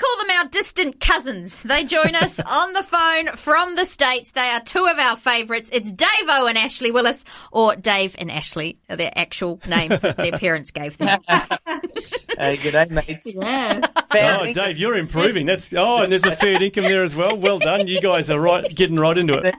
Well, we call them our distant cousins. They join us on the phone from the States. They are two of our favourites. It's Dave O and Ashley Willis, or Dave and Ashley are their actual names that their parents gave them. hey, good day, mates. Yes. oh, Dave, you're improving. That's oh, and there's a fair income there as well. Well done. You guys are right, getting right into it.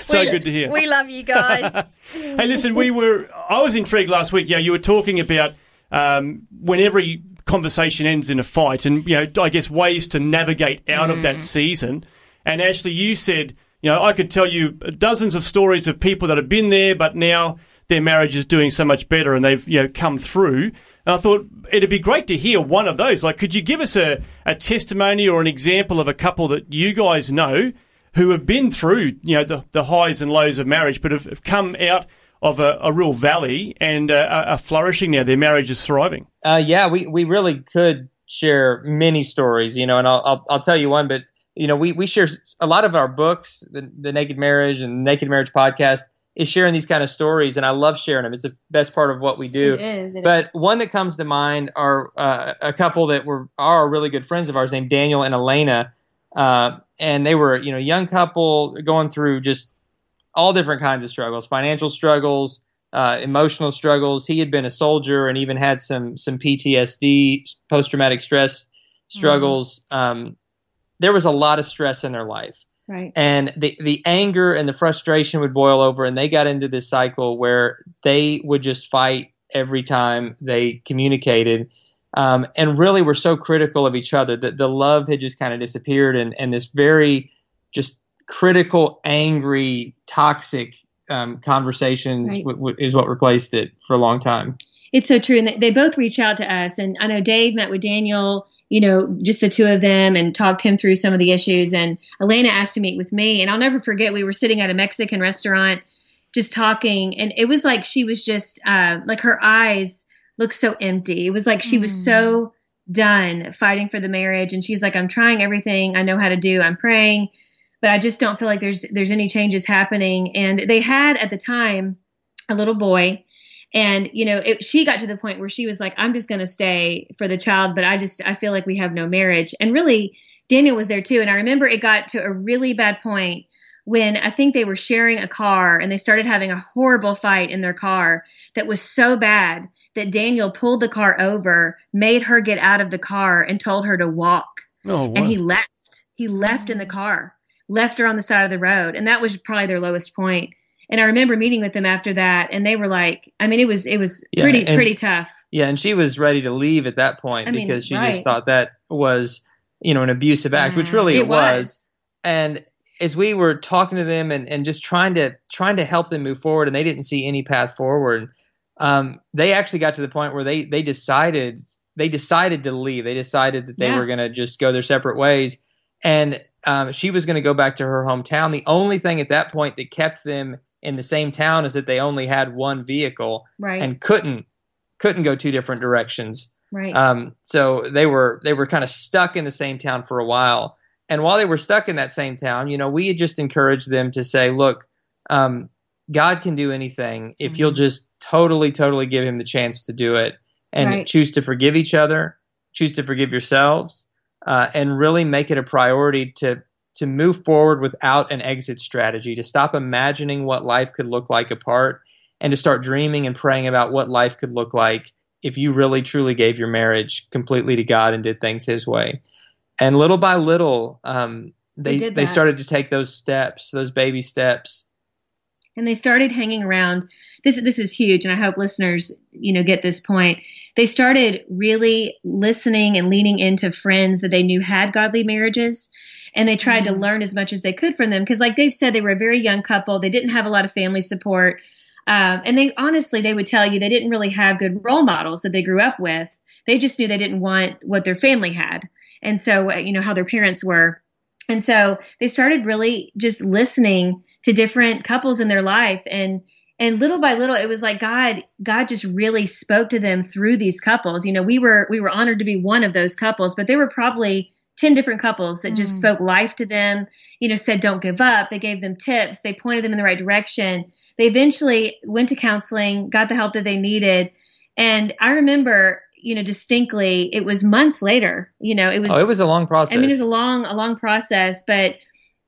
So we, good to hear. We love you guys. hey, listen, we were. I was intrigued last week. Yeah, you were talking about um, when every conversation ends in a fight, and you know, I guess ways to navigate out mm. of that mm. season. And Ashley, you said, you know, I could tell you dozens of stories of people that have been there, but now their marriage is doing so much better, and they've you know come through. And I thought it'd be great to hear one of those. Like, could you give us a, a testimony or an example of a couple that you guys know who have been through, you know, the, the highs and lows of marriage, but have, have come out of a, a real valley and uh, are flourishing now. Their marriage is thriving. Uh, yeah, we, we really could share many stories, you know, and I'll, I'll, I'll, tell you one, but, you know, we, we share a lot of our books, the, the Naked Marriage and Naked Marriage podcast is sharing these kind of stories, and I love sharing them. It's the best part of what we do. It is. It but is. one that comes to mind are uh, a couple that were are really good friends of ours named Daniel and Elena. Uh, and they were, you know, young couple going through just all different kinds of struggles, financial struggles, uh, emotional struggles. He had been a soldier and even had some some PTSD, post traumatic stress struggles. Mm-hmm. Um, there was a lot of stress in their life. Right. And the the anger and the frustration would boil over, and they got into this cycle where they would just fight every time they communicated, um, and really were so critical of each other that the love had just kind of disappeared, and and this very just critical, angry, toxic um, conversations right. w- w- is what replaced it for a long time. It's so true, and they, they both reach out to us. And I know Dave met with Daniel, you know, just the two of them, and talked him through some of the issues. And Elena asked to meet with me, and I'll never forget. We were sitting at a Mexican restaurant, just talking, and it was like she was just uh, like her eyes looked so empty. It was like she mm. was so done fighting for the marriage, and she's like, "I'm trying everything I know how to do. I'm praying." But I just don't feel like there's there's any changes happening. And they had at the time a little boy, and you know it, she got to the point where she was like, I'm just going to stay for the child, but I just I feel like we have no marriage. And really, Daniel was there too. And I remember it got to a really bad point when I think they were sharing a car and they started having a horrible fight in their car that was so bad that Daniel pulled the car over, made her get out of the car, and told her to walk. Oh, wow. And he left. He left in the car left her on the side of the road. And that was probably their lowest point. And I remember meeting with them after that, and they were like, I mean, it was it was yeah, pretty pretty tough. Yeah, and she was ready to leave at that point I because mean, she right. just thought that was, you know, an abusive act, which really it, it was. was. And as we were talking to them and, and just trying to trying to help them move forward, and they didn't see any path forward, um, they actually got to the point where they they decided they decided to leave. They decided that they yeah. were going to just go their separate ways and um, she was going to go back to her hometown. The only thing at that point that kept them in the same town is that they only had one vehicle right. and couldn't couldn't go two different directions. Right. Um, so they were they were kind of stuck in the same town for a while. And while they were stuck in that same town, you know, we had just encouraged them to say, look, um, God can do anything if mm-hmm. you'll just totally, totally give him the chance to do it and right. choose to forgive each other, choose to forgive yourselves, uh, and really make it a priority to to move forward without an exit strategy, to stop imagining what life could look like apart, and to start dreaming and praying about what life could look like if you really truly gave your marriage completely to God and did things His way. And little by little, um, they they, they started to take those steps, those baby steps. And they started hanging around. This this is huge, and I hope listeners you know get this point they started really listening and leaning into friends that they knew had godly marriages and they tried mm-hmm. to learn as much as they could from them because like dave said they were a very young couple they didn't have a lot of family support um, and they honestly they would tell you they didn't really have good role models that they grew up with They just knew they didn't want what their family had. And so, uh, you know, how their parents were. And so they started really just listening to different couples in their life and and little by little it was like god god just really spoke to them through these couples you know we were we were honored to be one of those couples but there were probably 10 different couples that just mm. spoke life to them, you know, said don't give up. They gave them tips. They pointed them in the right direction. They eventually went to counseling, got the help that they needed. And I remember, you know, distinctly, it was months later, you know, it was, oh, it was a long process. I mean, it was a long, a long process, but,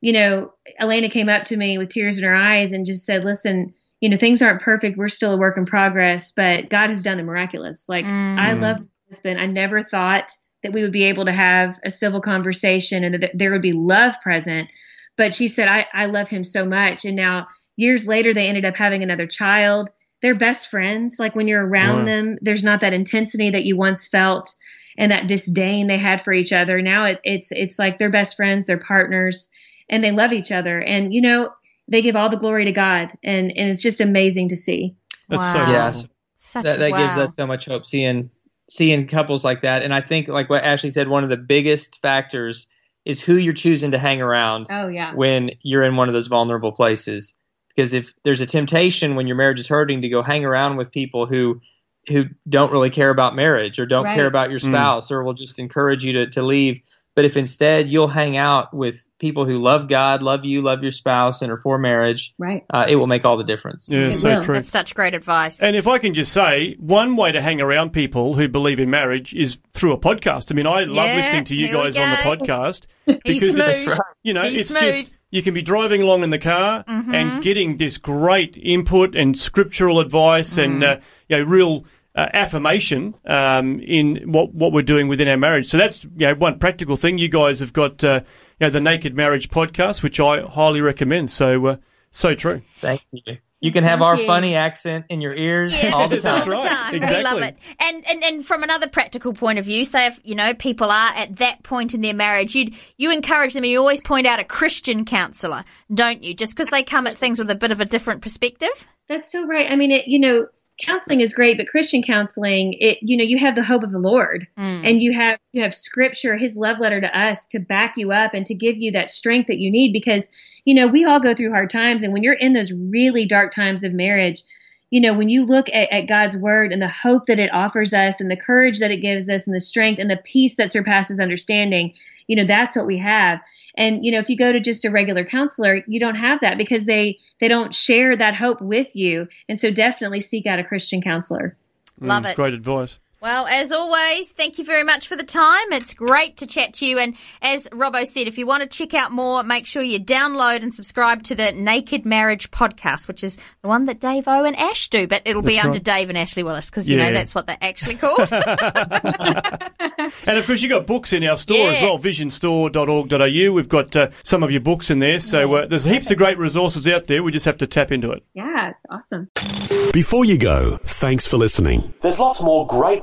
you know, Elena came up to me with tears in her eyes and just said, listen, you know, things aren't perfect. We're still a work in progress, but God has done the miraculous. Like, mm. I love my husband. I never thought that we would be able to have a civil conversation and that there would be love present. But she said, I, I love him so much. And now, years later, they ended up having another child. They're best friends. Like when you're around them, there's not that intensity that you once felt and that disdain they had for each other. Now it, it's it's like they're best friends, they're partners, and they love each other. And you know, they give all the glory to God, and and it's just amazing to see. That's wow. so yes, Such that, that wow. gives us so much hope. Seeing seeing couples like that. And I think, like what Ashley said, one of the biggest factors is who you're choosing to hang around. Oh, yeah. When you're in one of those vulnerable places, because if there's a temptation when your marriage is hurting to go hang around with people who who don't really care about marriage or don't right. care about your mm. spouse mm. or will just encourage you to, to leave but if instead you'll hang out with people who love God, love you, love your spouse, and are for marriage, right, uh, it will make all the difference. Yeah, it so will. true. That's such great advice. And if I can just say, one way to hang around people who believe in marriage is through a podcast. I mean, I love yeah, listening to you guys on the podcast because it's you know He's it's smooth. just you can be driving along in the car mm-hmm. and getting this great input and scriptural advice mm. and uh, you know real uh, affirmation um, in what what we're doing within our marriage. So that's you know one practical thing. You guys have got uh, you know the Naked Marriage podcast, which I highly recommend. So uh, so true. Thank you. You can have Thank our you. funny accent in your ears Yeah, all the time. all the right. time. Exactly. We love it. And, and and from another practical point of view, say if you know people are at that point in their marriage, you you encourage them, and you always point out a Christian counselor, don't you? Just because they come at things with a bit of a different perspective. That's so right. I mean, it, you know, counseling is great, but Christian counseling, it you know, you have the hope of the Lord, Mm. and you have you have Scripture, His love letter to us, to back you up and to give you that strength that you need. Because you know, we all go through hard times, and when you're in those really dark times of marriage, you know, when you look at, at God's Word and the hope that it offers us, and the courage that it gives us, and the strength and the peace that surpasses understanding, you know, that's what we have. And you know, if you go to just a regular counselor, you don't have that because they they don't share that hope with you. And so definitely seek out a Christian counselor. Love Mm, it. Great advice. Well, as always, thank you very much for the time. It's great to chat to you. And as Robbo said, if you want to check out more, make sure you download and subscribe to the Naked Marriage podcast, which is the one that Dave O and Ash do, but it'll be That's under. Dave and Ashley Willis because, you know, that's what they're actually called. And of course, you've got books in our store as Yeah. well, visionstore.org.au. We've got uh, some of your books in there. So uh, there's heaps of great resources out there. We just have to tap into it. Yeah, awesome. Before you go, thanks for listening. There's lots more great